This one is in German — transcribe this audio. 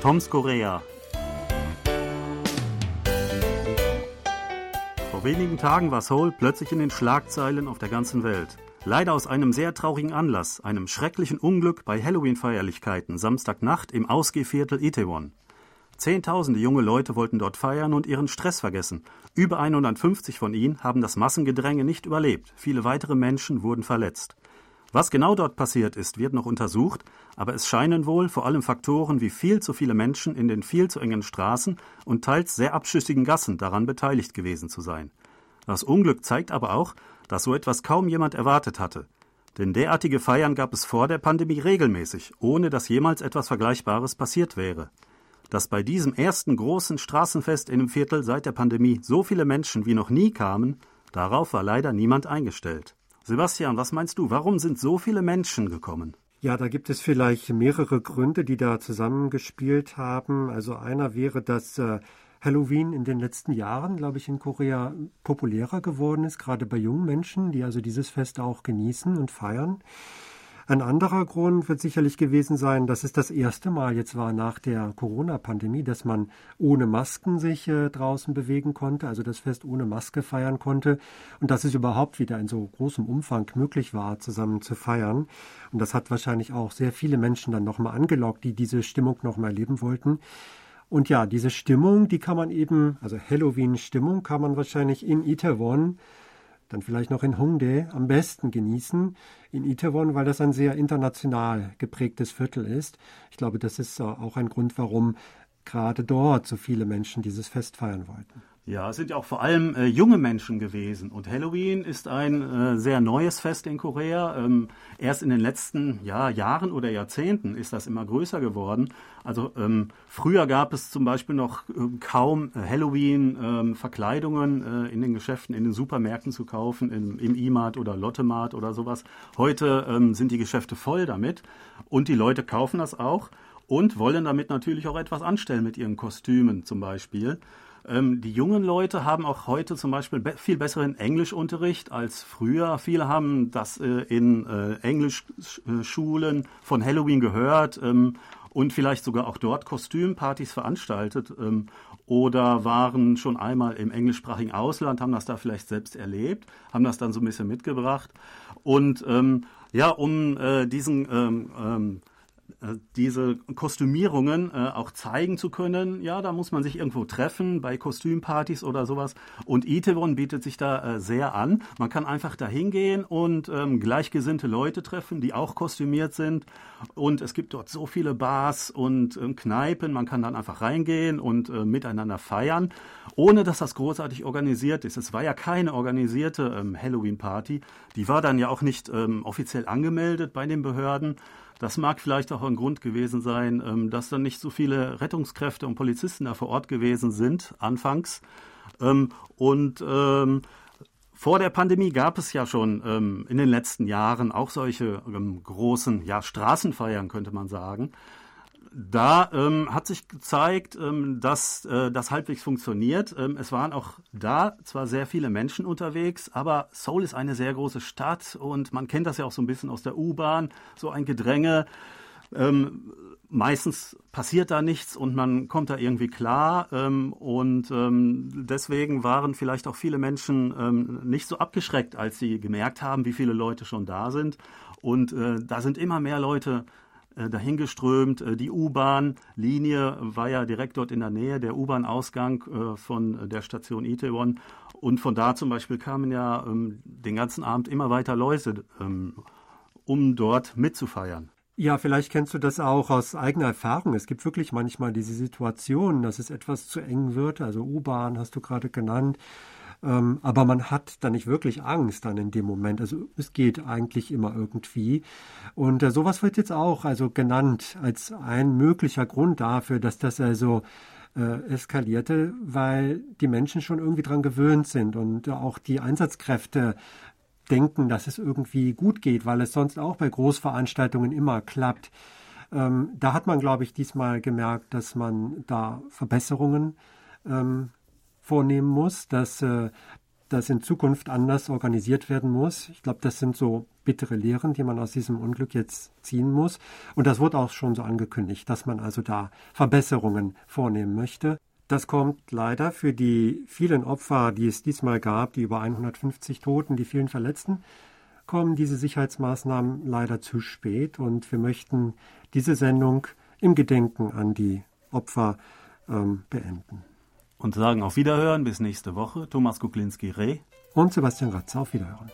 Toms Korea. Vor wenigen Tagen war Seoul plötzlich in den Schlagzeilen auf der ganzen Welt. Leider aus einem sehr traurigen Anlass, einem schrecklichen Unglück bei Halloween-Feierlichkeiten Samstagnacht im Ausgehviertel Itaewon. Zehntausende junge Leute wollten dort feiern und ihren Stress vergessen. Über 150 von ihnen haben das Massengedränge nicht überlebt. Viele weitere Menschen wurden verletzt. Was genau dort passiert ist, wird noch untersucht, aber es scheinen wohl vor allem Faktoren wie viel zu viele Menschen in den viel zu engen Straßen und teils sehr abschüssigen Gassen daran beteiligt gewesen zu sein. Das Unglück zeigt aber auch, dass so etwas kaum jemand erwartet hatte. Denn derartige Feiern gab es vor der Pandemie regelmäßig, ohne dass jemals etwas Vergleichbares passiert wäre. Dass bei diesem ersten großen Straßenfest in dem Viertel seit der Pandemie so viele Menschen wie noch nie kamen, darauf war leider niemand eingestellt. Sebastian, was meinst du, warum sind so viele Menschen gekommen? Ja, da gibt es vielleicht mehrere Gründe, die da zusammengespielt haben. Also einer wäre, dass äh, Halloween in den letzten Jahren, glaube ich, in Korea populärer geworden ist, gerade bei jungen Menschen, die also dieses Fest auch genießen und feiern. Ein anderer Grund wird sicherlich gewesen sein, dass es das erste Mal jetzt war nach der Corona-Pandemie, dass man ohne Masken sich äh, draußen bewegen konnte, also das Fest ohne Maske feiern konnte und dass es überhaupt wieder in so großem Umfang möglich war, zusammen zu feiern. Und das hat wahrscheinlich auch sehr viele Menschen dann nochmal angelockt, die diese Stimmung nochmal erleben wollten. Und ja, diese Stimmung, die kann man eben, also Halloween-Stimmung kann man wahrscheinlich in Itaewon dann vielleicht noch in Hongdae am besten genießen. In Itaewon, weil das ein sehr international geprägtes Viertel ist. Ich glaube, das ist auch ein Grund, warum gerade dort so viele Menschen dieses Fest feiern wollten. Ja, es sind ja auch vor allem äh, junge Menschen gewesen. Und Halloween ist ein äh, sehr neues Fest in Korea. Ähm, erst in den letzten ja, Jahren oder Jahrzehnten ist das immer größer geworden. Also ähm, früher gab es zum Beispiel noch äh, kaum Halloween-Verkleidungen ähm, äh, in den Geschäften, in den Supermärkten zu kaufen, im, im E-Mart oder Lottemart oder sowas. Heute ähm, sind die Geschäfte voll damit und die Leute kaufen das auch und wollen damit natürlich auch etwas anstellen mit ihren Kostümen zum Beispiel. Ähm, die jungen Leute haben auch heute zum Beispiel be viel besseren Englischunterricht als früher. Viele haben das äh, in äh, Englischschulen von Halloween gehört ähm, und vielleicht sogar auch dort Kostümpartys veranstaltet ähm, oder waren schon einmal im englischsprachigen Ausland, haben das da vielleicht selbst erlebt, haben das dann so ein bisschen mitgebracht. Und ähm, ja, um äh, diesen ähm, ähm, äh, diese Kostümierungen äh, auch zeigen zu können. Ja, da muss man sich irgendwo treffen bei Kostümpartys oder sowas. Und Itewon bietet sich da äh, sehr an. Man kann einfach da hingehen und ähm, gleichgesinnte Leute treffen, die auch kostümiert sind. Und es gibt dort so viele Bars und ähm, Kneipen. Man kann dann einfach reingehen und äh, miteinander feiern, ohne dass das großartig organisiert ist. Es war ja keine organisierte ähm, Halloween-Party. Die war dann ja auch nicht ähm, offiziell angemeldet bei den Behörden. Das mag vielleicht auch ein Grund gewesen sein, ähm, dass dann nicht so viele Rettungskräfte und Polizisten da vor Ort gewesen sind, anfangs. Ähm, und ähm, vor der Pandemie gab es ja schon in den letzten Jahren auch solche großen ja, Straßenfeiern, könnte man sagen da ähm, hat sich gezeigt, ähm, dass äh, das halbwegs funktioniert. Ähm, es waren auch da zwar sehr viele Menschen unterwegs, aber Seoul ist eine sehr große Stadt und man kennt das ja auch so ein bisschen aus der U-Bahn, so ein Gedränge. Ähm, meistens passiert da nichts und man kommt da irgendwie klar. Ähm, und ähm, deswegen waren vielleicht auch viele Menschen nicht so abgeschreckt, als sie gemerkt haben, wie viele Leute schon da sind. Und äh, da sind immer mehr Leute dahingeströmt. Äh, die U-Bahn-Linie war ja direkt dort in der Nähe, der U-Bahn-Ausgang äh, von der Station Itaewon. Und von da zum Beispiel kamen ja ähm, den ganzen Abend immer weiter Leute, ähm, um dort mitzufeiern. Ja, vielleicht kennst du das auch aus eigener Erfahrung. Es gibt wirklich manchmal diese Situation, dass es etwas zu eng wird. Also U-Bahn hast du gerade genannt. Ähm, aber man hat da nicht wirklich Angst dann in dem Moment. Also es geht eigentlich immer irgendwie. Und äh, sowas wird jetzt auch also genannt als ein möglicher Grund dafür, dass das also äh, eskalierte, weil die Menschen schon irgendwie dran gewöhnt sind und auch die Einsatzkräfte denken, dass es irgendwie gut geht, weil es sonst auch bei Großveranstaltungen immer klappt. Ähm, da hat man, glaube ich, diesmal gemerkt, dass man da Verbesserungen ähm, vornehmen muss, dass äh, das in Zukunft anders organisiert werden muss. Ich glaube, das sind so bittere Lehren, die man aus diesem Unglück jetzt ziehen muss. Und das wurde auch schon so angekündigt, dass man also da Verbesserungen vornehmen möchte. Das kommt leider für die vielen Opfer, die es diesmal gab, die über 150 Toten, die vielen Verletzten, kommen diese Sicherheitsmaßnahmen leider zu spät. Und wir möchten diese Sendung im Gedenken an die Opfer ähm, beenden. Und sagen auf Wiederhören bis nächste Woche. Thomas Kuklinski-Reh und Sebastian Ratzer auf Wiederhören.